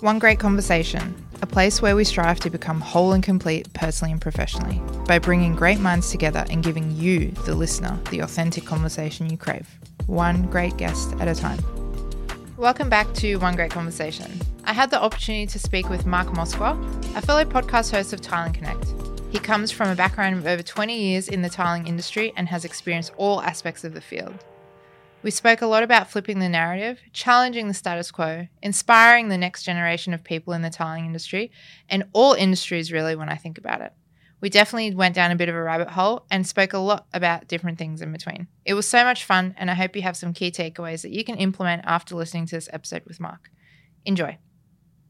One Grate Conversation, a place where we strive to become whole and complete personally and professionally by bringing great minds together and giving you, the listener, the authentic conversation you crave, one great guest at a time. Welcome back to One Grate Conversation. I had the opportunity to speak with Mark Moskwa, a fellow podcast host of Tiling Connect. He comes from a background of over 20 years in the tiling industry and has experienced all aspects of the field. We spoke a lot about flipping the narrative, challenging the status quo, inspiring the next generation of people in the tiling industry, and all industries really when I think about it. We definitely went down a bit of a rabbit hole and spoke a lot about different things in between. It was so much fun, and I hope you have some key takeaways that you can implement after listening to this episode with Mark. Enjoy.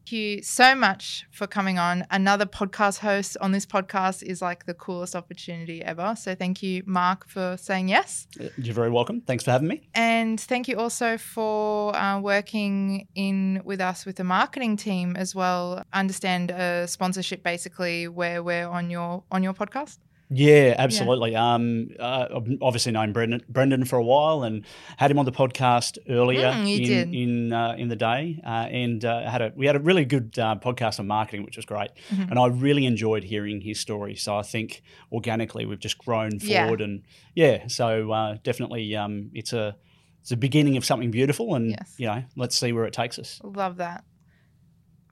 Thank you so much for coming on. Another podcast host on this podcast is like the coolest opportunity ever. So thank you, Mark, for saying yes. You're very welcome. Thanks for having me. And thank you also for uh, working in with us with the marketing team as well. Understand a sponsorship basically where we're on your on your podcast. Yeah, absolutely. Yeah. Um, uh, I've obviously known Brendan, Brendan for a while and had him on the podcast earlier mm, in in, uh, in the day, uh, and uh, had a we had a really good uh, podcast on marketing, which was great, mm-hmm. and I really enjoyed hearing his story. So I think organically we've just grown forward, yeah. and yeah, so uh, definitely um, it's a it's a beginning of something beautiful, and yes. you know, let's see where it takes us. Love that.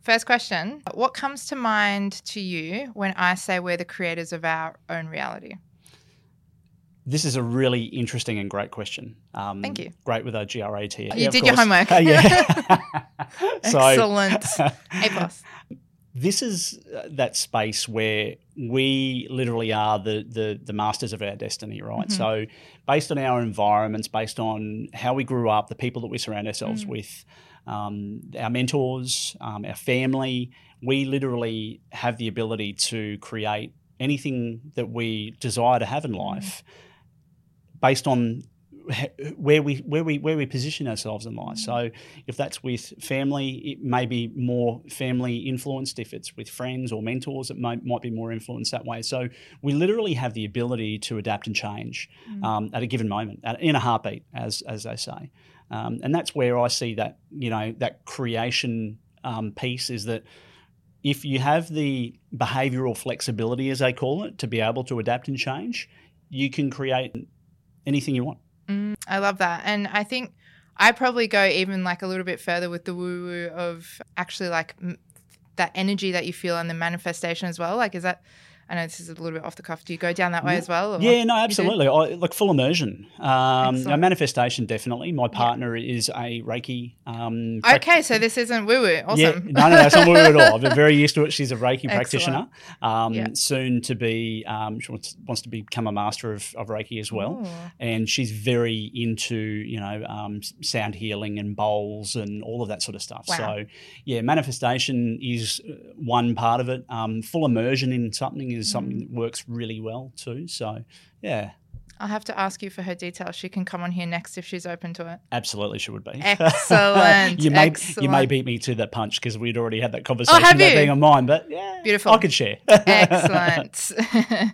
First question What comes to mind to you when I say we're the creators of our own reality? This is a really interesting and great question. Um, Thank you. Great with a GRAT. You yeah, did your homework. Uh, yeah. so, Excellent. A plus. This is uh, that space where we literally are the, the, the masters of our destiny, right? Mm-hmm. So, based on our environments, based on how we grew up, the people that we surround ourselves mm. with, um, our mentors, um, our family. We literally have the ability to create anything that we desire to have in mm. life based on where we where we where we position ourselves in life. So if that's with family, it may be more family influenced. If it's with friends or mentors, it might, might be more influenced that way. So we literally have the ability to adapt and change mm. um, at a given moment, in a heartbeat, as as they say. Um, and that's where I see that, you know, that creation um, piece is that if you have the behavioral flexibility, as they call it, to be able to adapt and change, you can create anything you want. Mm, I love that. And I think I probably go even like a little bit further with the woo woo of actually like m- that energy that you feel and the manifestation as well. Like, is that I know this is a little bit off the cuff. Do you go down that way yeah. as well? Yeah, no, absolutely. I, like full immersion. Um, manifestation, definitely. My partner yeah. is a Reiki. Um, okay, so this isn't woo woo. Awesome. Yeah, no, no, it's not woo woo at all. I'm very used to it. She's a Reiki practitioner. Um, yeah. Soon to be, um, she wants, wants, to become a master of, of Reiki as well. Ooh. And she's very into, you know, um, sound healing and bowls and all of that sort of stuff. Wow. So, yeah, manifestation is uh, one part of it. Um, full immersion in something is something that mm. works really well too. So, yeah. I'll have to ask you for her details. She can come on here next if she's open to it. Absolutely, she would be. Excellent. you may Excellent. you may beat me to that punch because we'd already had that oh, conversation oh, about being on mine. But yeah, beautiful. I could share. Excellent.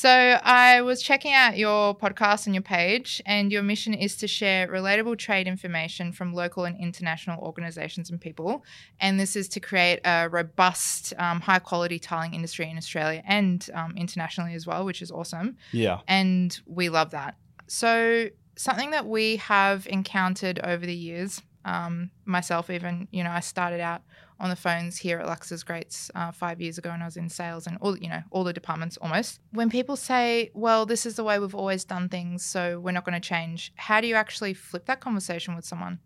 So I was checking out your podcast and your page, and your mission is to share relatable trade information from local and international organizations and people. And this is to create a robust, um, high quality tiling industry in Australia and um, internationally as well, which is awesome. Yeah. And we love that. So something that we have encountered over the years, um, myself even, you know, I started out on the phones here at Lauxes Grates uh, five years ago, and I was in sales and all you know all the departments almost. When people say, "Well, this is the way we've always done things, so we're not going to change," how do you actually flip that conversation with someone?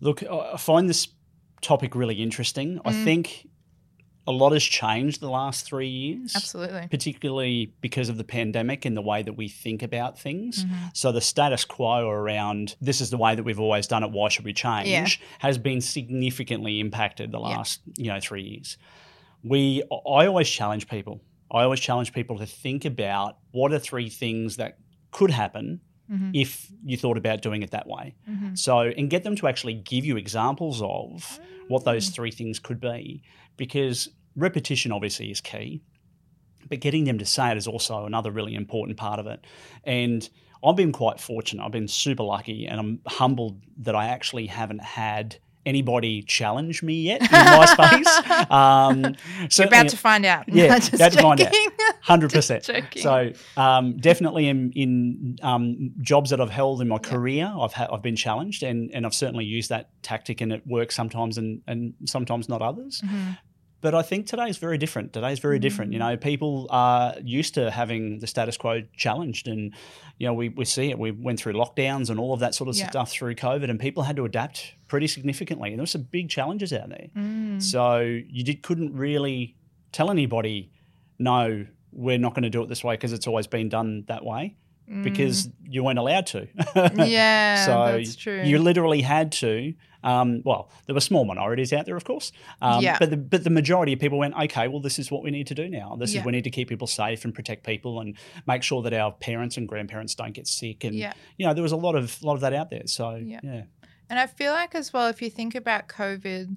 Look, I find this topic really interesting. Mm. I think a lot has changed the last three years. Absolutely. Particularly because of the pandemic and the way that we think about things. Mm-hmm. So the status quo around this is the way that we've always done it, why should we change, yeah. has been significantly impacted the last, yeah. you know, three years. We I always challenge people. I always challenge people to think about what are three things that could happen Mm-hmm. if you thought about doing it that way. Mm-hmm. So, and get them to actually give you examples of what those mm. three things could be, because repetition obviously is key, but getting them to say it is also another really important part of it. And I've been quite fortunate. I've been super lucky, and I'm humbled that I actually haven't had anybody challenge me yet in my space. Um, You're about to find out. yeah, Just about to find out. Hundred percent. joking. So um, definitely in, in um, jobs that I've held in my career, I've ha- I've been challenged, and, and I've certainly used that tactic, and it works sometimes, and, and sometimes not others. Mm-hmm. But I think today is very different. Today is very different. You know, people are used to having the status quo challenged, and you know, we, we see it. We went through lockdowns and all of that sort of Yeah. stuff through COVID, and people had to adapt pretty significantly. And there were some big challenges out there. Mm. So you did couldn't really tell anybody, no, we're not going to do it this way because it's always been done that way because you weren't allowed to. Mm. Yeah, so that's true. you literally had to. Um, well, there were small minorities out there, of course, um, Yeah. but the, but the majority of people went, okay, well, this is what we need to do now. This Yeah. is we need to keep people safe and protect people and make sure that our parents and grandparents don't get sick. And Yeah. you know, there was a lot of lot of that out there. So Yeah. yeah, And I feel like as well, if you think about COVID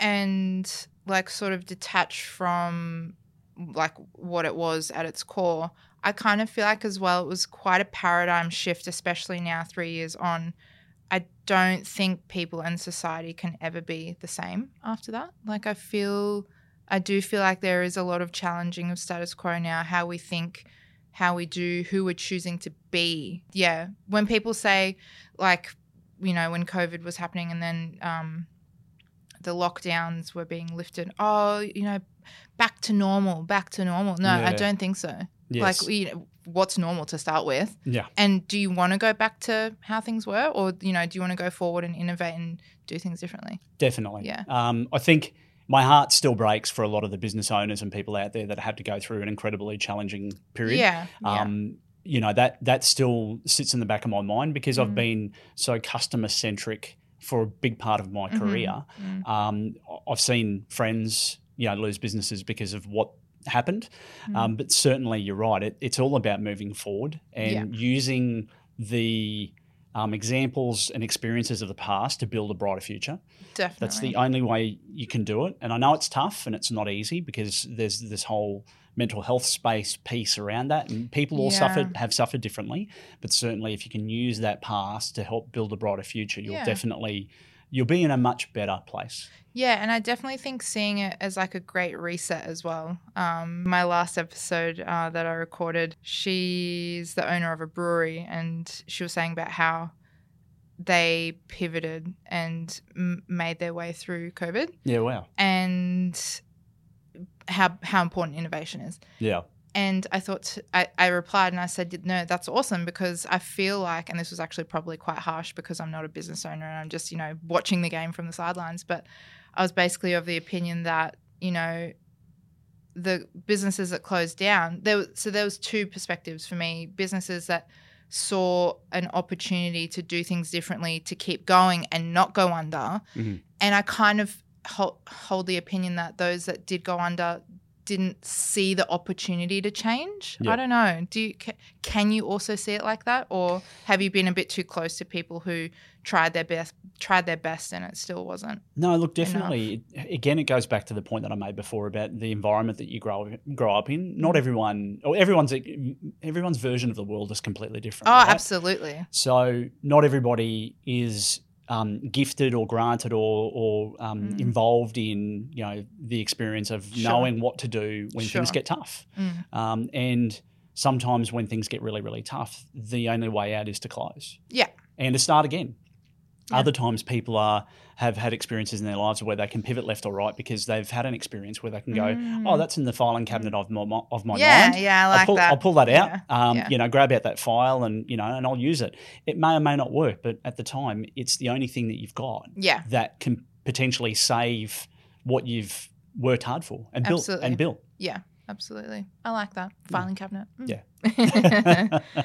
and like sort of detach from like what it was at its core, I kind of feel like as well it was quite a paradigm shift, especially now three years on. Don't think people and society can ever be the same after that. Like I feel I do feel like there is a lot of challenging of status quo now, how we think, how we do, who we're choosing to be. Yeah. When people say like you know, when COVID was happening and then um, the lockdowns were being lifted, oh, you know, back to normal, back to normal. No, I don't think so. yes, Like, you know, what's normal to start with? yeah. And do you want to go back to how things were? Or, you know, do you want to go forward and innovate and do things differently? Definitely. Yeah. Um, I think my heart still breaks for a lot of the business owners and people out there that had to go through an incredibly challenging period. Yeah. yeah. Um, you know that that still sits in the back of my mind because Mm. I've been so customer centric for a big part of my Mhm. career. Mm. Um, I've seen friends, you know, lose businesses because of what happened. Mm. Um, but certainly, you're right. It, it's all about moving forward and using the um, examples and experiences of the past to build a brighter future. Definitely. That's the only way you can do it. And I know it's tough and it's not easy because there's this whole mental health space piece around that, and people all Yeah. suffered have suffered differently. But certainly, if you can use that past to help build a brighter future, you'll Yeah. definitely you'll be in a much better place. Yeah, and I definitely think seeing it as like a great reset as well. Um, my last episode uh, that I recorded, she's the owner of a brewery, and she was saying about how they pivoted and m- made their way through COVID, Yeah. Wow. and how how important innovation is. Yeah. And I thought, I, I replied and I said, no, that's awesome because I feel like, and this was actually probably quite harsh because I'm not a business owner and I'm just, you know, watching the game from the sidelines. But I was basically of the opinion that, you know, the businesses that closed down, there so there was two perspectives for me. Businesses that saw an opportunity to do things differently, to keep going and not go under. Mhm. And I kind of hold, hold the opinion that those that did go under didn't see the opportunity to change. Yeah. I don't know. Do you can you also see it like that, or have you been a bit too close to people who tried their best, tried their best, and it still wasn't? No, look, definitely. Again, it goes back to the point that I made before about the environment that you grow grow up in. Mm. Not everyone, or everyone's everyone's version of the world is completely different. Oh, right? absolutely. So not everybody is um, gifted or granted or, or um, Mm. involved in you know the experience of Sure. knowing what to do when things get tough. Mm. Um, and sometimes when things get really really tough, the only way out is to close Yeah. and to start again. Yeah. Other times, people are have had experiences in their lives where they can pivot left or right because they've had an experience where they can go, Mm. "Oh, that's in the filing cabinet of my of my yeah, mind." yeah, I like I'll, pull, that. I'll pull that out. Yeah, Um, yeah. You know, grab out that file and you know, and I'll use it. It may or may not work, but at the time, it's the only thing that you've got Yeah, that can potentially save what you've worked hard for and built Absolutely. and built. yeah, absolutely. I like that filing cabinet. Mm. Yeah.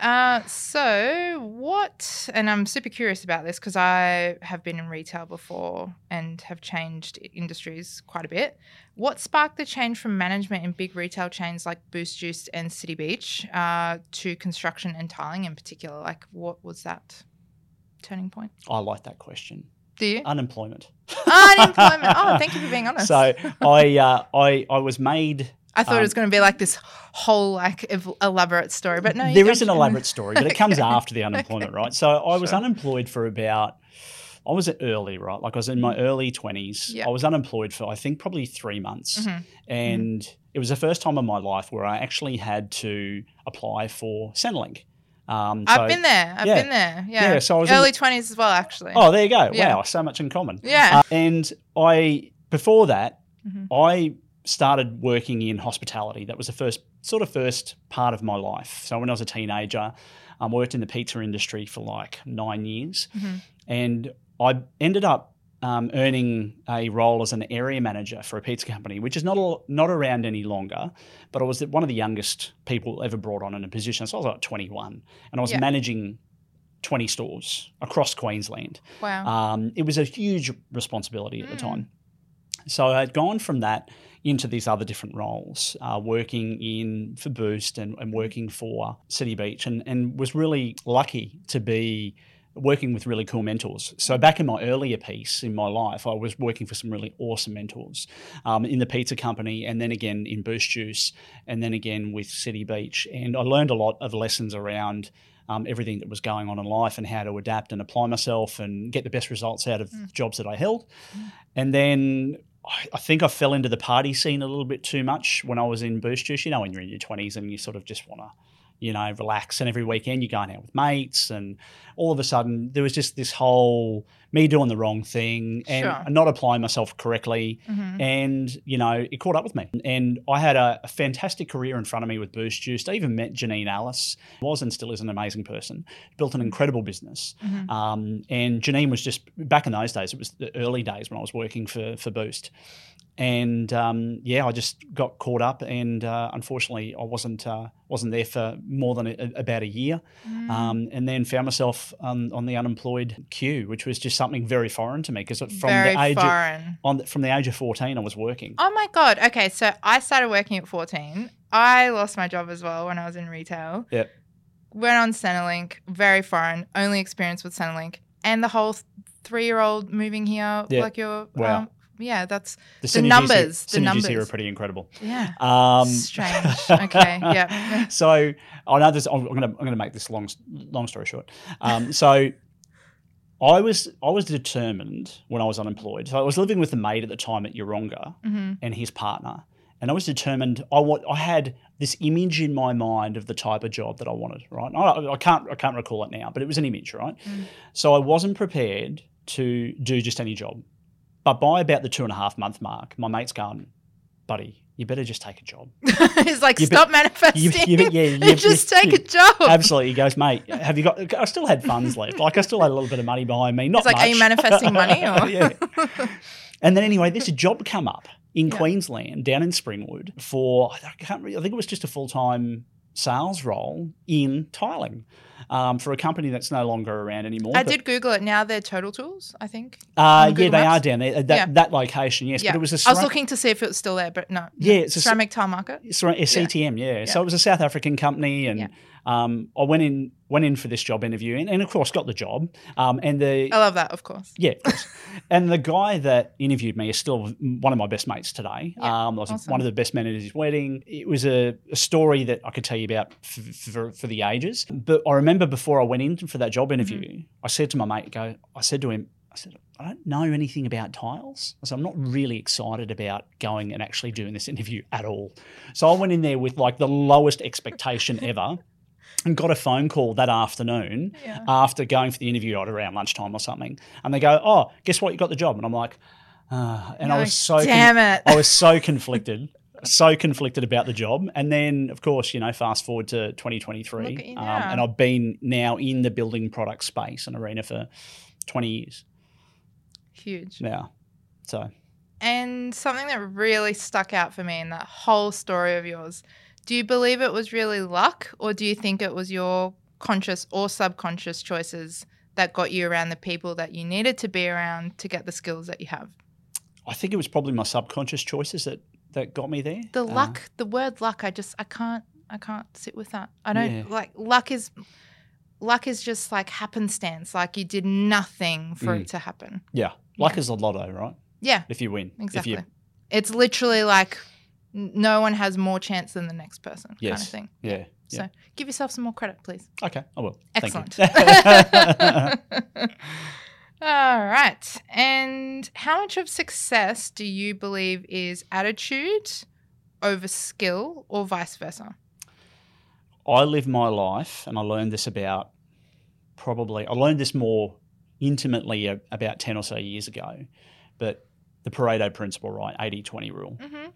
uh, so what? And I'm super curious about this because I have been in retail before and have changed industries quite a bit. What sparked the change from management in big retail chains like Boost Juice and City Beach uh, to construction and tiling in particular? Like, what was that turning point? I like that question. Do you? Unemployment. Unemployment. Oh, thank you for being honest. So I, uh, I, I was made I thought it was um, going to be like this whole like ev- elaborate story, but no, There is an elaborate story, but it comes Okay. after the unemployment, right? So I was Sure. unemployed for about I was early, right? Like I was in my early 20s. Yeah. I was unemployed for, I think, probably three months. Mhm. And it was the first time in my life where I actually had to apply for Centrelink. Um, so- I've been there. I've yeah. been there. Yeah. Yeah, so I was early twenties as well, actually. Oh, there you go. Yeah. Wow, so much in common. Yeah. Uh, and I, before that, Mhm. I started working in hospitality. That was the first, sort of first part of my life. So when I was a teenager, I um, worked in the pizza industry for like nine years. Mhm. And I ended up um, earning a role as an area manager for a pizza company, which is not a, not around any longer. But I was one of the youngest people ever brought on in a position. So I was like 21, and I was Yeah. managing 20 stores across Queensland. Wow. Um, it was a huge responsibility at the Mm. time. So I'd gone from that into these other different roles, uh, working in for Boost and, and working for City Beach, and, and was really lucky to be working with really cool mentors. So back in my earlier piece in my life, I was working for some really awesome mentors um, in the pizza company, and then again in Boost Juice, and then again with City Beach, and I learned a lot of lessons around. Um, everything that was going on in life and how to adapt and apply myself and get the best results out of jobs that I held. And then I, think I fell into the party scene a little bit too much when I was in Boost Juice. You know, when you're in your 20s and you sort of just want to, you know, relax. And every weekend you're going out with mates. And all of a sudden there was just this whole me doing the wrong thing and Sure. not applying myself correctly. Mhm. And, you know, it caught up with me. And I had a, a fantastic career in front of me with Boost Juice. I even met Janine Allis, was and still is an amazing person, built an incredible business. Mhm. Um, and Janine was just, back in those days, it was the early days when I was working for, for Boost. And um, yeah, I just got caught up, and uh, unfortunately, I wasn't uh, wasn't there for more than a, about a year, Mm. um, and then found myself um, on the unemployed queue, which was just something very foreign to me because from Very the age of, on the, from the age of fourteen, I was working. Oh my god. Okay, so I started working at 14. I lost my job as well when I was in retail. Yep. Went on Centrelink, very foreign, only experience with Centrelink, and the whole three-year-old moving here, Yeah. like your Wow. um, yeah, that's The, The numbers, here, the synergies here are pretty incredible. yeah, Um, strange. Okay, yeah. so I know this. I'm going to I'm going to make this long long story short. Um, so I was I was determined when I was unemployed. So I was living with a mate at the time at Yeronga hmm and his partner, and I was determined. I want I had this image in my mind of the type of job that I wanted. Right, I, I can't I can't recall it now, but it was an image. Right, Mm. so I wasn't prepared to do just any job. But by about the two and a half month mark, my mate's going, buddy, you better just take a job. He's like, You be- stop manifesting. you- you- yeah, you- just take a job. Absolutely. He goes, mate, have you got? I still had funds left. Like I still had a little bit of money behind me. Not It's like, are you manifesting money or- yeah. And then anyway, this job come up in Yeah. Queensland, down in Springwood, for I can't. Really, I think it was just a full time sales role in tiling um, for a company that's no longer around anymore. I did Google it. Now they're Total Tools, I think. Uh, yeah, they Maps. are down there. That, Yeah. that location, yes. yeah, But it was I was looking to see if it was still there, but no. Yeah, it's a- ceramic tile market. A CTM, yeah. So it was a South African company, and Yeah. Um, I went in went in for this job interview, and, and of course got the job. Um, and the I love that, of course. Yeah, of course. and the guy that interviewed me is still one of my best mates today. Yeah, um, I was awesome. one of the best men at his wedding. It was a, a story that I could tell you about for, for, for the ages. But I remember before I went in for that job interview, Mm-hmm. I said to my mate, "Go." I said to him, "I said." I don't know anything about tiles. So I'm not really excited about going and actually doing this interview at all. So I went in there with like the lowest expectation ever and got a phone call that afternoon Yeah. after going for the interview at around lunchtime or something, and they go, "Oh, guess what? You got the job." And I'm like, uh, and I was so damn it. I was so conflicted, so conflicted about the job. And then, of course, you know, fast forward to 2023, um, and I've been now in the building product space and arena for 20 years Huge. now. So And something that really stuck out for me in that whole story of yours do you believe it was really luck, or do you think it was your conscious or subconscious choices that got you around the people that you needed to be around to get the skills that you have? I think it was probably my subconscious choices that that got me there. The Uh, luck, the word luck, I just I can't I can't sit with that. I don't Yeah. like luck is luck is just like happenstance. Like you did nothing for Mm. it to happen. yeah, luck Yeah. is a lotto, right? Yeah, If you win, exactly. If you, It's literally like no one has more chance than the next person kind yes, of thing. yeah, So give yourself some more credit, please. Okay, I will. Excellent. All right. And how much of success do you believe is attitude over skill or vice versa? I live my life, and I learned this about probably, I learned this more intimately about 10 or so years ago, but the Pareto principle, right? 80 20 rule. Mm-hmm.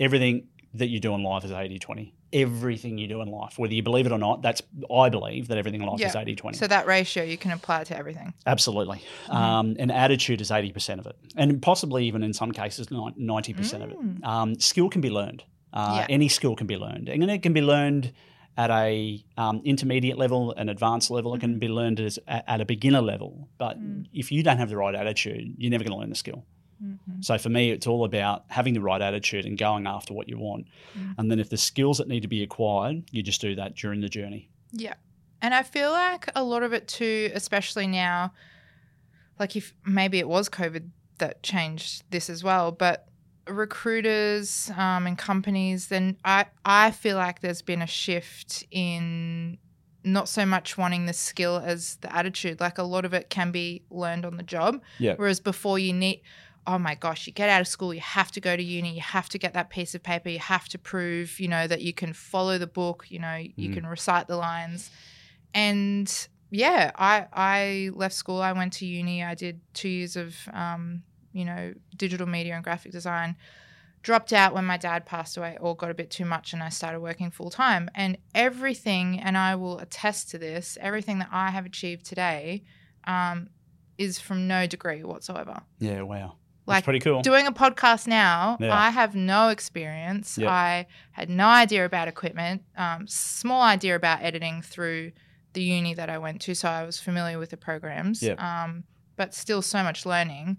Everything that you do in life is 80 20. Everything you do in life, whether you believe it or not, that's, I believe that everything in life is Yeah. 80 20. So that ratio you can apply to everything. Absolutely. Um, and attitude is 80% of it. And possibly even in some cases, 90% of it. Mm. Um, skill can be learned. Uh, Yeah. Any skill can be learned. And it can be learned at a um, intermediate level, an advanced level. It can be learned as, at, at a beginner level. But Mm. if you don't have the right attitude, you're never going to learn the skill. Mhm. So for me, it's all about having the right attitude and going after what you want. Mm. And then if the skills that need to be acquired, you just do that during the journey. Yeah. And I feel like a lot of it too, especially now, like if maybe it was COVID that changed this as well, but recruiters um, and companies, then I, I feel like there's been a shift in not so much wanting the skill as the attitude. Like a lot of it can be learned on the job. Yeah. Whereas before you need, oh my gosh, you get out of school, you have to go to uni, you have to get that piece of paper, you have to prove, you know, that you can follow the book, you know, you Mhm. can recite the lines. And yeah, I I left school, I went to uni, I did two years of um, you know, digital media and graphic design. Dropped out when my dad passed away, or got a bit too much, and I started working full time. And everything, and I will attest to this, everything that I have achieved today um, is from no degree whatsoever. Yeah, wow. Like, That's pretty cool. Doing a podcast now, Yeah. I have no experience. Yeah. I had no idea about equipment, um, small idea about editing through the uni that I went to, so I was familiar with the programs. Yeah. Um, but still, so much learning.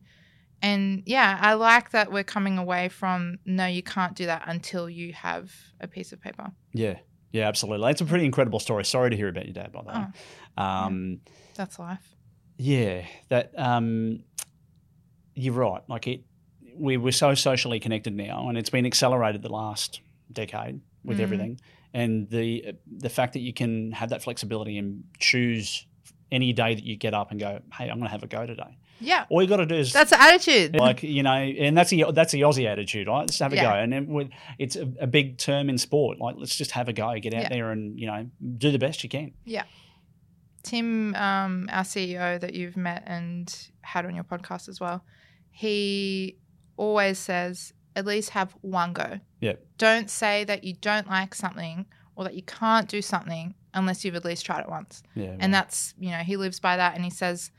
And yeah, I like that we're coming away from no, you can't do that until you have a piece of paper. Yeah, yeah, absolutely. It's a pretty incredible story. Sorry to hear about your dad, by the way. Oh, Um, That's life. yeah. that um, you're right. Like it, we we're so socially connected now, and it's been accelerated the last decade with Mhm. everything. And the the fact that you can have that flexibility and choose any day that you get up and go, hey, I'm going to have a go today. Yeah, All you got to do is that's the attitude. like you know, and that's the that's the Aussie attitude, right? Let's have a Yeah. go, and then with, it's a, a big term in sport. Like let's just have a go, get out Yeah. there, and you know, do the best you can. Yeah. Tim, um, our CEO that you've met and had on your podcast as well, he always says, at least have one go. Yep. Don't say that you don't like something or that you can't do something unless you've at least tried it once. Yeah, And that's, you know, he lives by that. And he says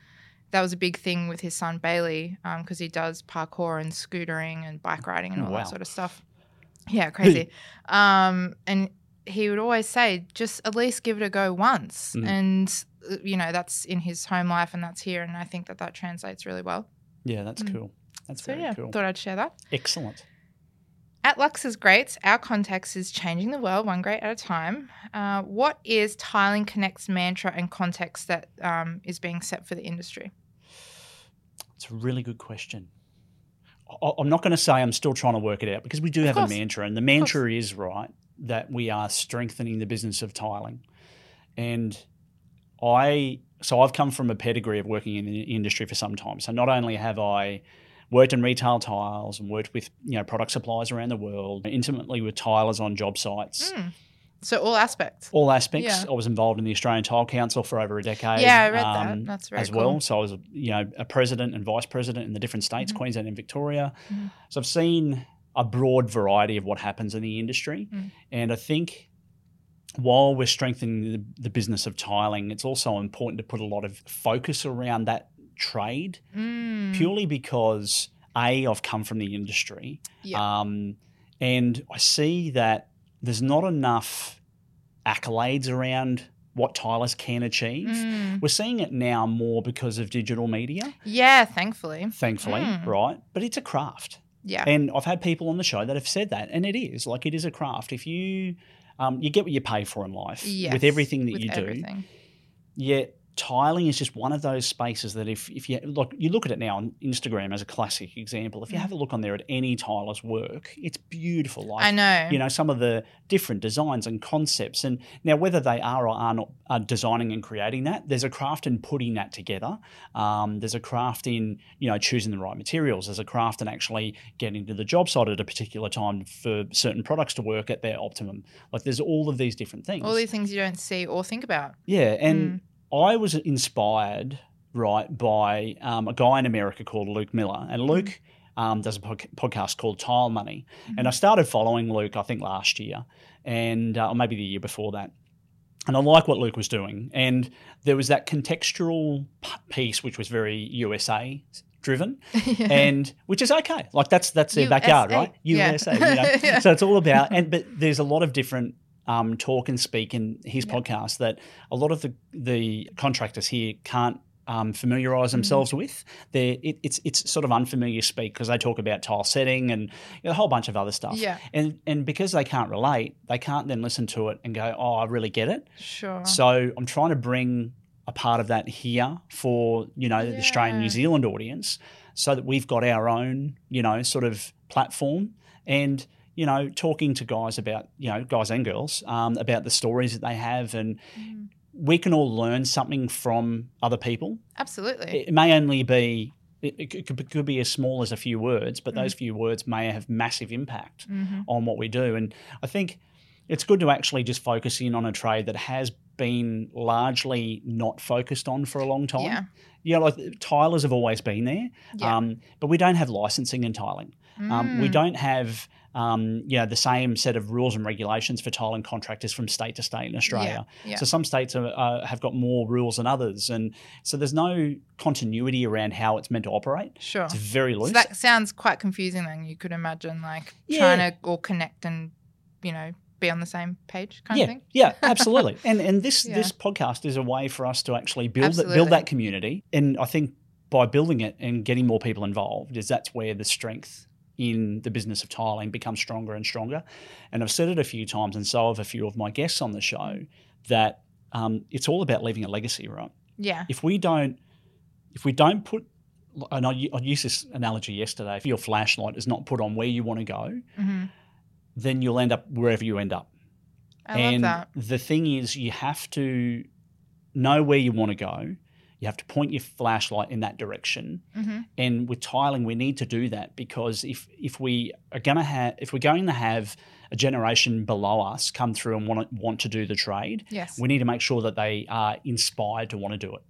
that was a big thing with his son Bailey because he does parkour and scootering and bike riding and all wow. that sort of stuff. Yeah, crazy. um, and he would always say, just at least give it a go once. Mhm. And, uh, you know, that's in his home life and that's here. And I think that that translates really well. Yeah, that's Mm. cool. That's So, very yeah, cool. thought I'd share that. Excellent. At Lauxes Grates, our context is changing the world one great at a time. Uh, what is Tiling Connect's mantra and context that um, is being set for the industry? It's a really good question. I- I'm not going to say I'm still trying to work it out because we do Of have course. a mantra, and the mantra is right that we are strengthening the business of tiling. And I, so I've come from a pedigree of working in the industry for some time. So not only have I worked in retail tiles and worked with you know product suppliers around the world, intimately with tilers on job sites, Mm. So, all aspects. all aspects. Yeah. I was involved in the Australian Tile Council for over a decade. Yeah, I read um, that. That's very as cool. well. So I was, you know, a president and vice president in the different states, Mhm. Queensland and Victoria. Mhm. So I've seen a broad variety of what happens in the industry, Mm. and I think while we're strengthening the, the business of tiling, it's also important to put a lot of focus around that trade, Mm. purely because a I've come from the industry, Yeah. um, and I see that there's not enough accolades around what tilers can achieve. Mm. We're seeing it now more because of digital media, Yeah, thankfully. thankfully, Mm. right? But it's a craft. Yeah. And I've had people on the show that have said that, and it is like it is a craft. If you um, you get what you pay for in life Yes, with everything that with you do, everything. yet tiling is just one of those spaces that if, if you look you look at it now on Instagram as a classic example. If you have a look on there at any tiler's work, it's beautiful. Like I know. you know some of the different designs and concepts and now whether they are or are not are designing and creating that there's a craft in putting that together um, there's a craft in you know choosing the right materials there's a craft in actually getting to the job site at a particular time for certain products to work at their optimum like there's all of these different things All these things you don't see or think about. yeah, and Mm. I was inspired right by um, a guy in America called Luke Miller, and Luke um, does a pod- podcast called Tile Money, and I started following Luke I think last year, and uh, or maybe the year before that. And I like what Luke was doing, and there was that contextual piece which was very USA driven, and which is okay. Like that's that's their backyard, USA, right? yeah. USA. You know? Yeah. So it's all about, and but there's a lot of different um, talk and speak in his Yeah. podcast that a lot of the the contractors here can't um, familiarize Mm-hmm. themselves with. They're, it, it's it's sort of unfamiliar speak because they talk about tile setting and you know, a whole bunch of other stuff. Yeah. And and because they can't relate, they can't then listen to it and go, "Oh, I really get it." Sure. So I'm trying to bring a part of that here for you know the Australian New Zealand audience, so that we've got our own you know sort of platform and you know talking to guys about you know guys and girls um, about the stories that they have and Mhm. we can all learn something from other people. Absolutely. It may only be. It, could, it could be as small as a few words, but those few words may have massive impact hmm on what we do. And I think it's good to actually just focus in on a trade that has been largely not focused on for a long time. Yeah. You know, like tilers have always been there, Yeah. um, but we don't have licensing and tiling. Um, we Mm. don't have um, you know, the same set of rules and regulations for tiling contractors from state to state in Australia. Yeah. So some states are, uh, have got more rules than others, and so there's no continuity around how it's meant to operate. Sure. It's very loose. So that sounds quite confusing then. You could imagine like Yeah. trying to all connect and, you know, be on the same page kind yeah, of thing. yeah, absolutely. And and this Yeah. this podcast is a way for us to actually build that, build that community. And I think by building it and getting more people involved, is that's where the strength in the business of tiling becomes stronger and stronger. And I've said it a few times, and so have a few of my guests on the show that um, it's all about leaving a legacy, right? Yeah. If we don't, if we don't put and I, I used this analogy yesterday. If your flashlight is not put on where you want to go, hmm then you'll end up wherever you end up I and love that. the thing is, you have to know where you want to go. You have to point your flashlight in that direction. hmm And with tiling, we need to do that because if if we are going to have, if we're going to have a generation below us come through and want to, want to do the trade, Yes. we need to make sure that they are inspired to want to do it.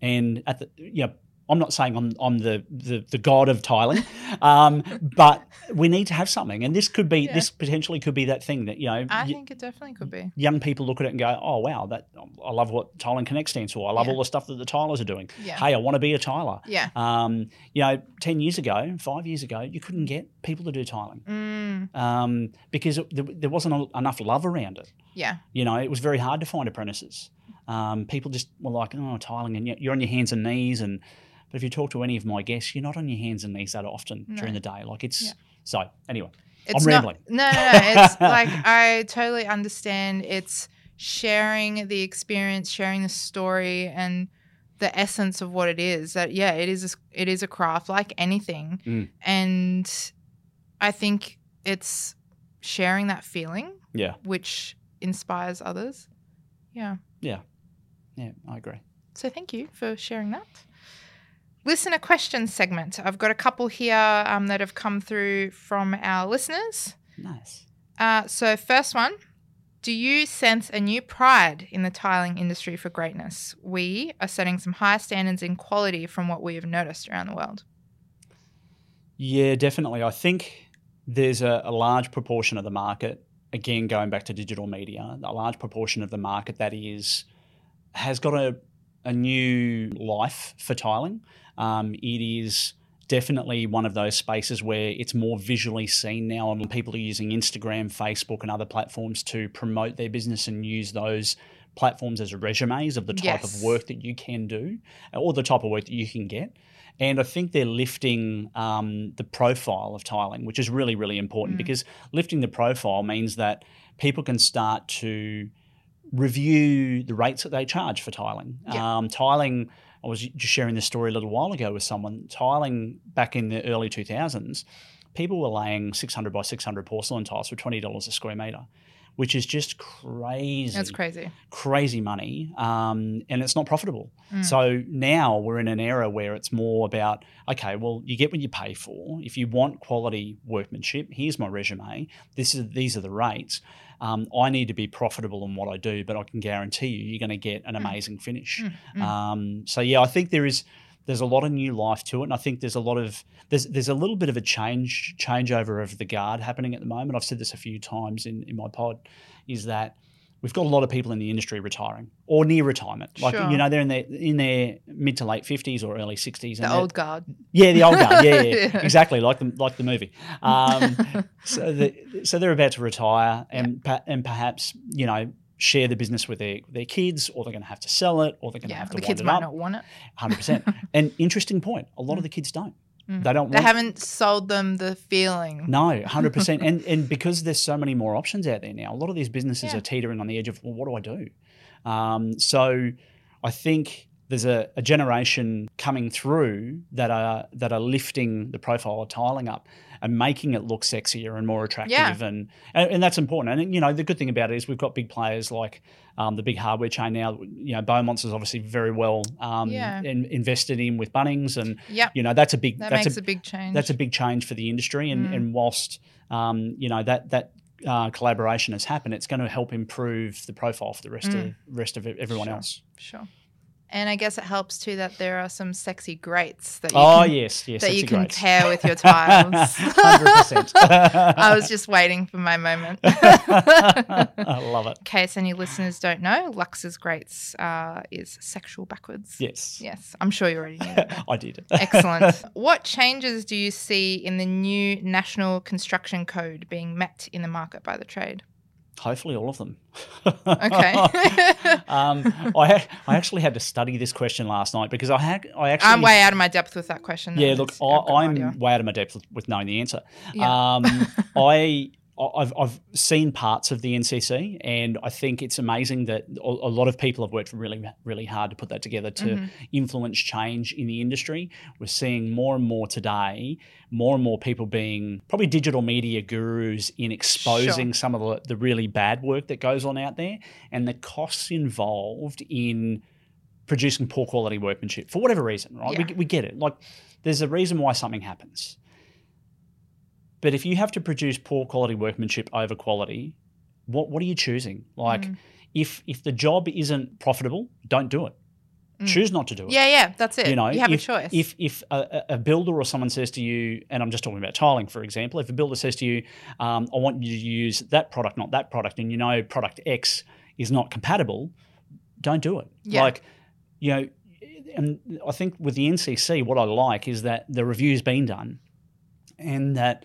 And at the, you know, I'm not saying I'm, I'm the, the, the god of tiling, um, but we need to have something. And this could be, Yeah. this potentially could be that thing that, you know, I y- think it definitely could be. young people look at it and go, "Oh wow, that I love what Tiling Connect stands for. I love Yeah. all the stuff that the tilers are doing. Yeah. Hey, I want to be a tiler." Yeah. Um, you know, ten years ago, five years ago, you couldn't get people to do tiling Mm, um, because it, there, there wasn't a, enough love around it. yeah. You know, it was very hard to find apprentices. Um, people just were like, "Oh, tiling," and you're on your hands and knees. And but if you talk to any of my guests, you're not on your hands and knees that often No. during the day. Like it's Yeah. so. Anyway, It's I'm not, rambling. No, no, no. It's like I totally understand. It's sharing the experience, sharing the story, and the essence of what it is. That yeah, it is. A, it is a craft like anything, Mm. and I think it's sharing that feeling, yeah, which inspires others. Yeah. yeah, Yeah, I agree. So thank you for sharing that. Listener questions segment. I've got a couple here um, that have come through from our listeners. Nice. Uh, so, first one Do you sense a new pride in the tiling industry for greatness? We are setting some high standards in quality from what we have noticed around the world. Yeah, definitely. I think there's a, a large proportion of the market, again, going back to digital media, a large proportion of the market that is has got a, a new life for tiling. Um, it is definitely one of those spaces where it's more visually seen now, and people are using Instagram, Facebook, and other platforms to promote their business and use those platforms as resumes of the type Yes. of work that you can do or the type of work that you can get. And I think they're lifting um, the profile of tiling, which is really, really important Mm. because lifting the profile means that people can start to review the rates that they charge for tiling. Um, tiling, I was just sharing this story a little while ago with someone. Tiling back in the early 2000s, people were laying 600 by 600 porcelain tiles for $20 a square metre, which is just crazy That's crazy. crazy money um, and it's not profitable. Mm. So now we're in an era where it's more about okay, well, you get what you pay for. If you want quality workmanship, here's my resume. This is these are the rates. Um, I need to be profitable in what I do, but I can guarantee you, you're going to get an amazing finish. Mm, mm. Um, so yeah, I think there is there's a lot of new life to it, and I think there's a lot of there's there's a little bit of a change changeover of the guard happening at the moment. I've said this a few times in in my pod, is that we've got a lot of people in the industry retiring or near retirement. Like Sure. you know, they're in their in their mid to late fifties or early sixties. The old guard. Yeah, the old guard. Yeah, yeah, Yeah. exactly. Like the like the movie. Um, so the, so they're about to retire, and pa- and perhaps you know share the business with their their kids, or they're going to have to sell it, or they're going to have to the wind kids it might up. not want it. Hundred percent. And interesting point. A lot of the kids don't. Mm. They don't. They haven't sold them the feeling. No, hundred percent. And and because there's so many more options out there now, a lot of these businesses Yeah. are teetering on the edge of well, what do I do? Um, so I think there's a, a generation coming through that are that are lifting the profile of tiling up and making it look sexier and more attractive Yeah. and, and and that's important and you know the good thing about it is we've got big players like um, the big hardware chain now you know Beaumont's is obviously very well um, Yeah. in, invested in with Bunnings and Yep. you know that's a big That that's makes a, a, big change. that's a big change for the industry and, Mm. and whilst um, you know that that uh, collaboration has happened it's going to help improve the profile for the rest of rest of everyone Mm. Sure. else sure. And I guess it helps too that there are some sexy grates that you oh can, yes yes that you can pair with your tiles. 100% I was just waiting for my moment. I love it In case any listeners don't know, Lauxes Grates uh, is sexual backwards. yes Yes, I'm sure you already knew that. I did Excellent. what changes do you see in the new National Construction Code being met in the market by the trade? Hopefully all of them Okay. um, I ha- I actually had to study this question last night because I had I actually I'm way out of my depth with that question. Yeah, look, I've got no I, I'm idea. way out of my depth with, with knowing the answer. Yeah. Um, I. I've, I've seen parts of the NCC, and I think it's amazing that a lot of people have worked really, really hard to put that together to Mhm. influence change in the industry. We're seeing more and more today, more and more people being probably digital media gurus in exposing some of the, the really bad work that goes on out there and the costs involved in producing poor quality workmanship for whatever reason, right? Yeah. We, we get it. Like, there's a reason why something happens. But if you have to produce poor quality workmanship over quality, what what are you choosing? Like, Mm. if if the job isn't profitable, don't do it. Mm. Choose not to do it. Yeah, yeah, that's it. You know, you have if, a choice. If if a, a builder or someone says to you, and I'm just talking about tiling, for example, if a builder says to you, um, "I want you to use that product, not that product," and you know product X is not compatible, don't do it. Yeah. Like, you know, and I think with the NCC, what I like is that the review's been done, and that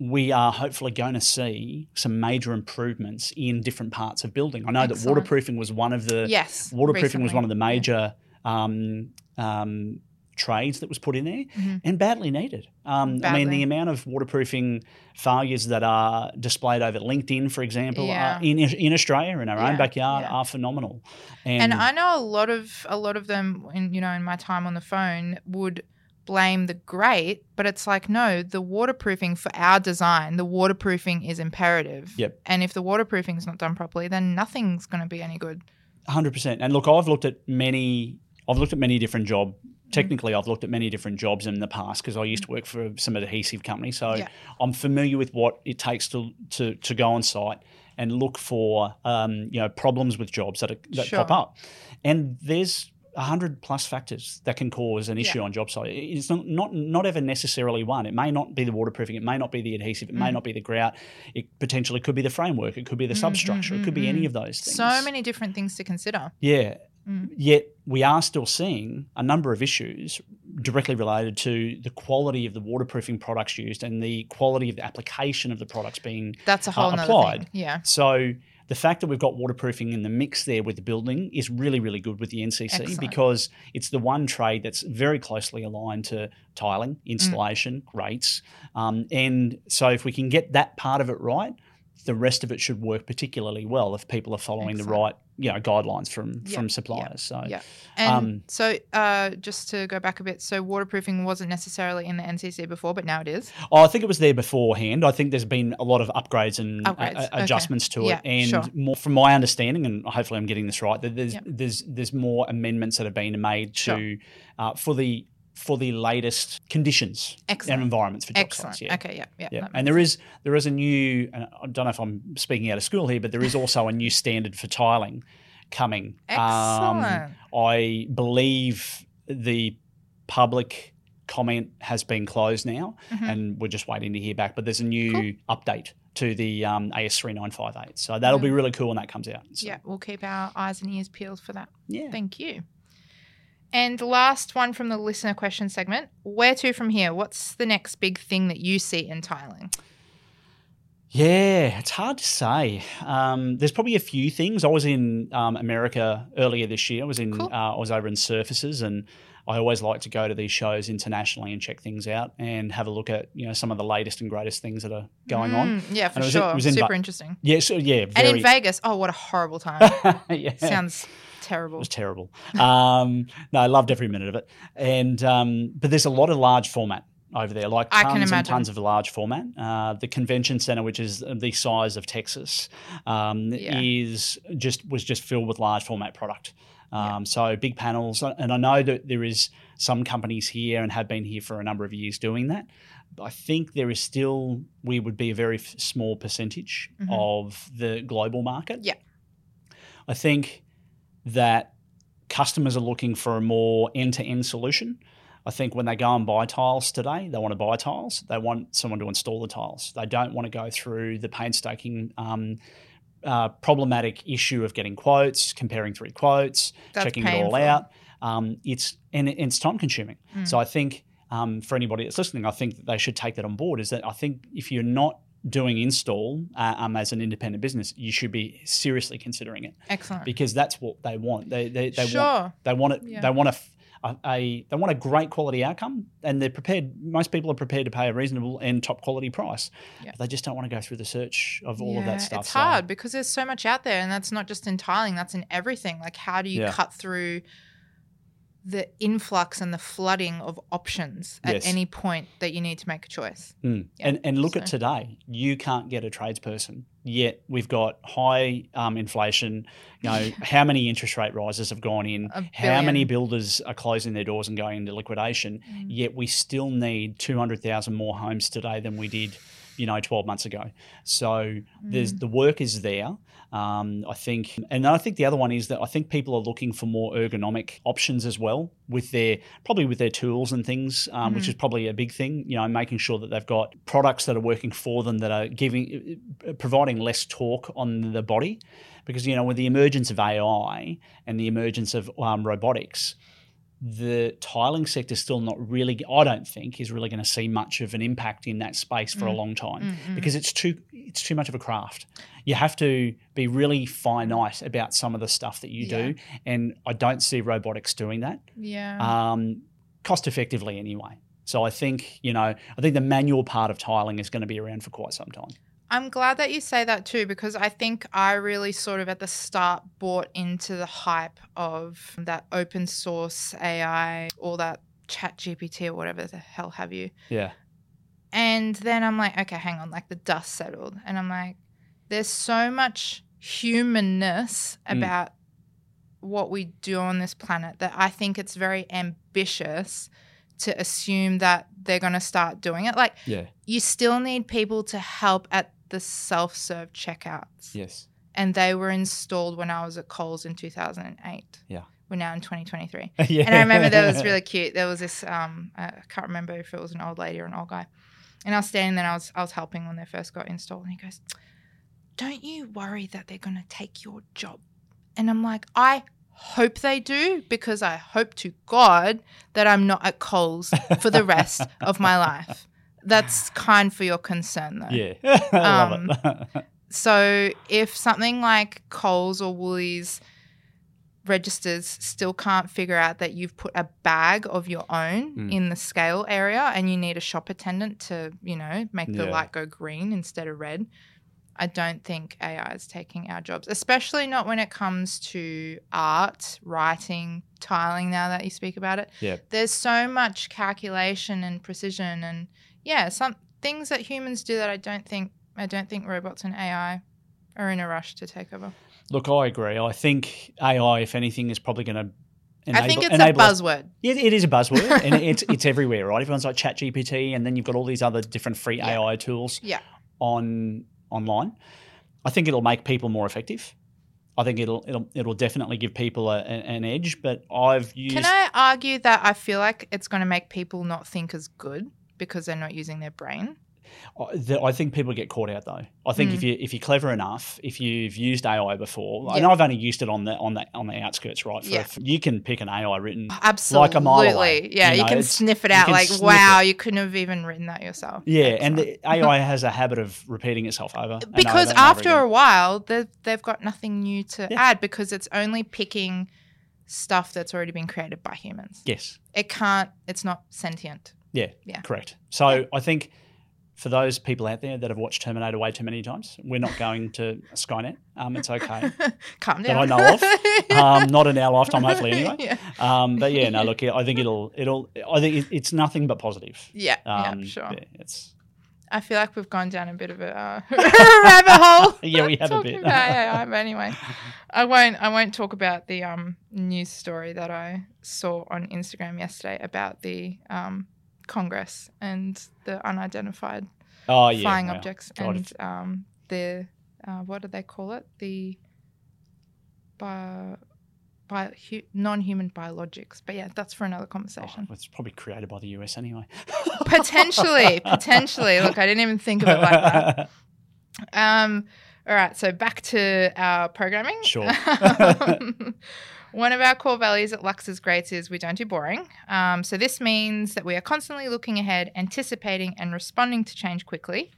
we are hopefully going to see some major improvements in different parts of building. I know that waterproofing was one of the yes, waterproofing was one of the major um, um, trades that was put in there Mhm. and badly needed. Um, I mean, the amount of waterproofing failures that are displayed over LinkedIn, for example, Yeah. in, in Australia in our Yeah, own backyard yeah. are phenomenal. And I know a lot of a lot of them, in you know, in my time on the phone, would blame the great, but it's like no, the waterproofing for our design, the waterproofing is imperative. Yep. And if the waterproofing is not done properly, then nothing's going to be any good. Hundred percent. And look, I've looked at many. I've looked at many different job. Technically, I've looked at many different jobs in the past because I used to work for some adhesive company, So Yeah. I'm familiar with what it takes to to to go on site and look for um, you know problems with jobs that are, that Sure. pop up. And there's a hundred plus factors that can cause an issue Yeah. on job site. It's not, not not ever necessarily one. It may not be the waterproofing. It may not be the adhesive. It may Mm. not be the grout. It potentially could be the framework. It could be the Mm, substructure. mm, it could be mm, any of those things. So many different things to consider. Yeah. Mm. Yet we are still seeing a number of issues directly related to the quality of the waterproofing products used and the quality of the application of the products being. That's a whole Uh, applied. thing. Yeah. So the fact that we've got waterproofing in the mix there with the building is really, really good with the NCC Excellent. because it's the one trade that's very closely aligned to tiling, Mm. installation, rates. Um, and so if we can get that part of it right, the rest of it should work particularly well if people are following Excellent. the right you know guidelines from from suppliers. So Yeah. And Um, so, uh, just to go back a bit, so waterproofing wasn't necessarily in the NCC before, but now it is. Oh, I think it was there beforehand. I think there's been a lot of upgrades and uh, Upgrades, uh, okay. adjustments to Yeah, it, and sure. more from my understanding, and hopefully I'm getting this right. That there's there's there's more amendments that have been made to Sure. uh, for the for the latest conditions Excellent. and environments for job Excellent. sites. Yeah. Okay. Yeah. Yeah. Yeah, and there is there is a new. And I don't know if I'm speaking out of school here, but there is also a new standard for tiling coming. Um, Excellent. I believe the public comment has been closed now, Mhm. and we're just waiting to hear back. But there's a new update to the um, AS three nine five eight, so that'll be really cool when that comes out. So, Yeah, we'll keep our eyes and ears peeled for that. yeah. Thank you. And last one from the listener question segment. Where to from here? What's the next big thing that you see in tiling? Yeah, it's hard to say. Um, there's probably a few things. I was in um, America earlier this year. I was in. Cool. Uh, I was over in Surfaces, and I always like to go to these shows internationally and check things out and have a look at you know some of the latest and greatest things that are going on. Mm, yeah, for And it was in- sure. it was in Super Ba- interesting. Yeah, so yeah, And in Vegas, oh, what a horrible time. yeah. Sounds It was terrible. Um, no, I loved every minute of it. And um, but there's a lot of large format over there, like I tons and tons of large format. Uh, the convention center, which is the size of Texas, um, Yeah. is just was just filled with large format product. Yeah. Um, So big panels, and I know that there is some companies here and have been here for a number of years doing that. I think there is still we would be a very f- small percentage Mhm. of the global market. Yeah. I think that customers are looking for a more end-to-end solution. I think when they go and buy tiles today, they want to buy tiles. They want someone to install the tiles. They don't want to go through the painstaking, um, uh, problematic issue of getting quotes, comparing three quotes, That's checking it all out. Um, it's and it's time consuming. Mm. So I think um, for anybody that's listening, I think that they should take that on board. Is that I think if you're not doing install uh, um, as an independent business, you should be seriously considering it Excellent. because that's what they want. They they, they sure. want they want it. Yeah. They want a, a, a- they want a great quality outcome, and they're prepared. Most people are prepared to pay a reasonable and top quality price. Yeah. They just don't want to go through the search of all of that stuff. It's So, hard because there's so much out there, and that's not just in tiling, that's in everything. Like, how do you Yeah. cut through the influx and the flooding of options at Yes. any point that you need to make a choice? Mm. Yeah, And and look at today. You can't get a tradesperson yet. We've got high um, inflation. You know how many interest rate rises have gone in. How many builders are closing their doors and going into liquidation? Mm. Yet we still need two hundred thousand more homes today than we did, you know, twelve months ago. So there's Mm. the work is there. Um, I think, and I think the other one is that I think people are looking for more ergonomic options as well with their probably with their tools and things, um, which Mhm. is probably a big thing. You know, making sure that they've got products that are working for them that are giving, providing less torque on the body, because you know with the emergence of AI and the emergence of um, robotics. The tiling sector still not really, I don't think, is really going to see much of an impact in that space for a Mm. long time Mm, mm. because it's too it's too much of a craft. You have to be really finite about some of the stuff that you do, and I don't see robotics doing that yeah. um, cost effectively anyway. So I think you know I think the manual part of tiling is going to be around for quite some time. I'm glad that you say that too, because I think I really sort of at the start bought into the hype of that open source AI, all that ChatGPT or whatever the hell have you. Yeah, And then I'm like, okay, hang on, like the dust settled. And I'm like, there's so much humanness Mm. about what we do on this planet that I think it's very ambitious to assume that they're going to start doing it. Like, yeah, you still need people to help at the self serve checkouts. yes, And they were installed when I was at Coles in 2008. Yeah. We're now in 2023. yeah. And I remember that was really cute. There was this um I can't remember if it was an old lady or an old guy. And I was standing there and I was I was helping when they first got installed and he goes, Don't you worry that they're gonna take your job? And I'm like, I hope they do because I hope to God that I'm not at Coles for the rest of my life. That's kind for your concern though. yeah, I love Um, it. So if something like Coles or Woolies registers still can't figure out that you've put a bag of your own Mm. in the scale area and you need a shop attendant to, you know, make the Yeah. light go green instead of red, I don't think AI is taking our jobs, especially not when it comes to art, writing, tiling. Now that you speak about it, Yeah. there's so much calculation and precision, and yeah, some things that humans do that I don't think I don't think robots and AI are in a rush to take over. Look, I agree. I think AI, if anything, is probably going to. Enable, I think it's a buzzword. Yeah, it is a buzzword, and it's it's everywhere, right? Everyone's like ChatGPT, and then you've got all these other different free Yeah. AI tools Yeah. on online. I think it'll make people more effective. I think it'll it'll it'll definitely give people a, a- an edge. But I've used Can I argue that I feel like it's going to make people not think as good because they're not using their brain? I- think people get caught out though. I think Mm. if you if you're clever enough, if you've used AI before, I Yeah. know I've only used it on the on the on the outskirts, right? For, Yeah. for- you can pick an AI written Absolutely. a mile away, yeah, you you, can sniff it out like, wow, it. you couldn't have even written that yourself. Yeah, and the AI has a habit of repeating itself over. because over over after again. a while, they've, they've got nothing new to Yeah. add because it's only picking stuff that's already been created by humans. yes, It can't, it's not sentient. Yeah, Yeah. correct. So I think for those people out there that have watched Terminator way too many times, we're not going to Skynet. Um, it's okay. Calm That I know of. Um, not in our lifetime, hopefully, anyway. yeah. Um, but yeah, no, look, I think it'll, it'll. I think it's nothing but positive. Yeah, Um, yeah, sure. yeah, it's I feel like we've gone down a bit of a uh, rabbit hole. Yeah, we have a bit. about AI, but anyway, I won't. I won't talk about the um, news story that I saw on Instagram yesterday about the um, Congress and the unidentified oh yeah, flying wow. objects God, and um, the uh, what do they call it? The bio, bio, hu- non-human biologics. But yeah, that's for another Oh, conversation. it's probably created by the US anyway. potentially, potentially. Look, I didn't even think of it like that. Um, all right, so back to our programming. Sure. One of our core values at Lauxes Grates is we don't do boring. Um, so this means that we are constantly looking ahead, anticipating, and responding to change quickly.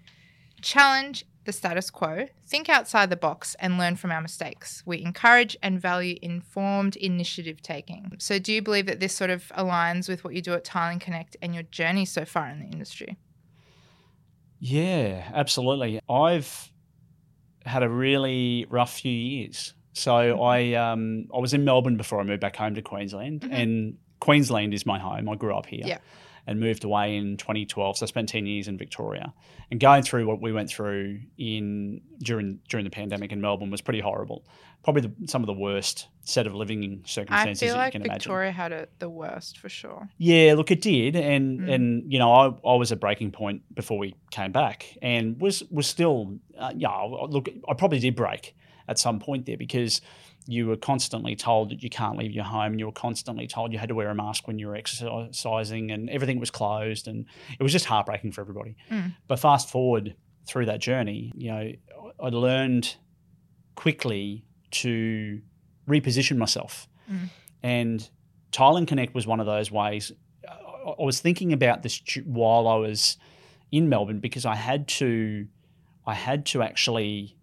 Challenge the status quo, think outside the box, and learn from our mistakes. We encourage and value informed initiative taking. So, do you believe that this sort of aligns with what you do at Tiling Connect and your journey so far in the industry? Yeah, absolutely. I've had a really rough few years. So Mm-hmm. I um, I was in Melbourne before I moved back home to Queensland, Mhm. and Queensland is my home. I grew up here. Yeah. And moved away in 2012, so I spent 10 years in Victoria. And going through what we went through in during during the pandemic in Melbourne was pretty horrible. Probably the, some of the worst set of living circumstances I feel like you can imagine. Victoria had it the worst for sure. Yeah, look, it did, and Mm. and you know, I, I was at breaking point before we came back, and was was still, uh, yeah. Look, I probably did break at some point there because you were constantly told that you can't leave your home, and you were constantly told you had to wear a mask when you were exercising, and everything was closed, and it was just heartbreaking for everybody. Mm. But fast forward through that journey, you know, I learned quickly to reposition myself. Mm. And Tiling Connect was one of those ways. I I was thinking about this while I was in Melbourne because I had to, I had to actually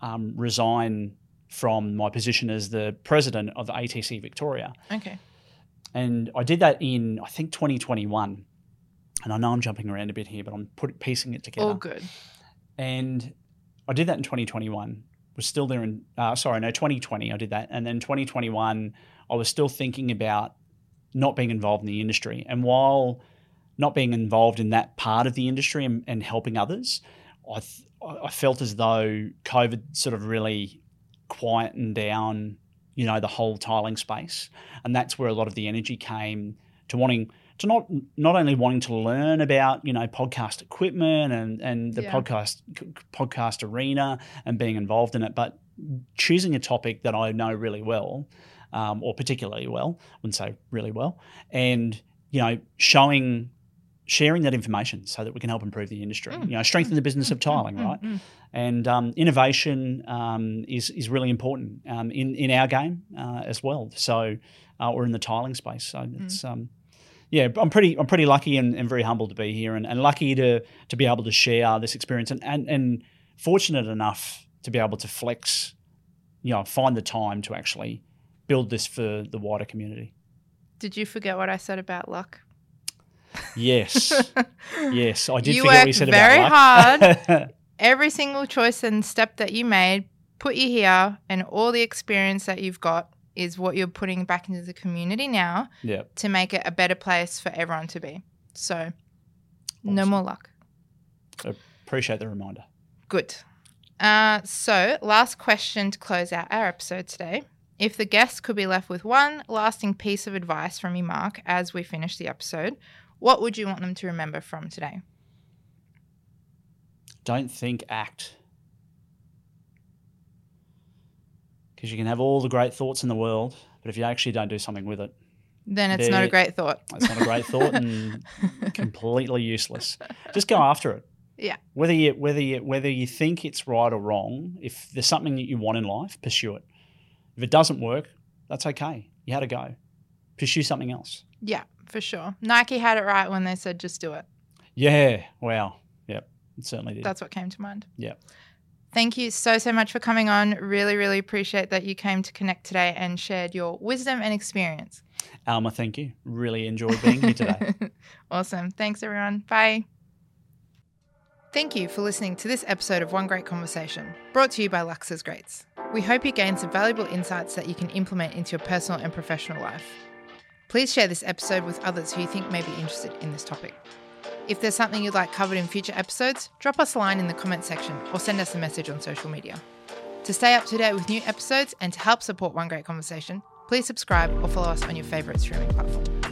um, resign from my position as the president of ATC Victoria, Okay. and I did that in I think 2021. And I know I'm jumping around a bit here, but I'm put, piecing it together All good. and I did that in 2021. Was still there in uh, sorry no 2020 I did that, and then 2021 I was still thinking about not being involved in the industry. And while not being involved in that part of the industry and, and helping others, I th- I felt as though COVID sort of really quietened down, you know, the whole tiling space, and that's where a lot of the energy came to wanting to not not only wanting to learn about you know podcast equipment and and the Yeah. podcast podcast arena and being involved in it, but choosing a topic that I know really well, um, or particularly well, I wouldn't say really well, and you know showing sharing that information so that we can help improve the industry, Mm. you know, strengthen the business of tiling, Mm, right? mm, and um, innovation um, is is really important um, in in our game uh, as well. So, uh, or in the tiling space. So it's um, yeah, I'm pretty I'm pretty lucky and, and very humbled to be here, and, and lucky to to be able to share this experience, and, and and fortunate enough to be able to flex, you know, find the time to actually build this for the wider community. Did you forget what I said about luck? Yes, yes, I did You forget what you said very about luck. every single choice and step that you made put you here, and all the experience that you've got is what you're putting back into the community now Yeah. to make it a better place for everyone to be. So, no more luck. Appreciate the reminder. Good. Uh, so, last question to close out our episode today. If the guests could be left with one lasting piece of advice from you, Mark, as we finish the episode, what would you want them to remember from today? Don't think, act. Because you can have all the great thoughts in the world, but if you actually don't do something with it, Then it's not a great thought. It's not a great thought and completely useless. Just go after it. Yeah. Whether you whether you whether you think it's right or wrong, if there's something that you want in life, pursue it. If it doesn't work, that's okay. You had to go. Pursue something else. Yeah, for sure. Nike had it right when they said just do it. Yeah. Wow. Yep. It certainly did. That's what came to mind. Yeah. Thank you so, so much for coming on. Really, really appreciate that you came to connect today and shared your wisdom and experience. Alma, thank you. Really enjoyed being here today. awesome. Thanks, everyone. Bye. Thank you for listening to this episode of One Grate Conversation, brought to you by Lauxes Grates. We hope you gained some valuable insights that you can implement into your personal and professional life. Please share this episode with others who you think may be interested in this topic. If there's something you'd like covered in future episodes, drop us a line in the comment section or send us a message on social media. To stay up to date with new episodes and to help support One Grate Conversation, please subscribe or follow us on your favourite streaming platform.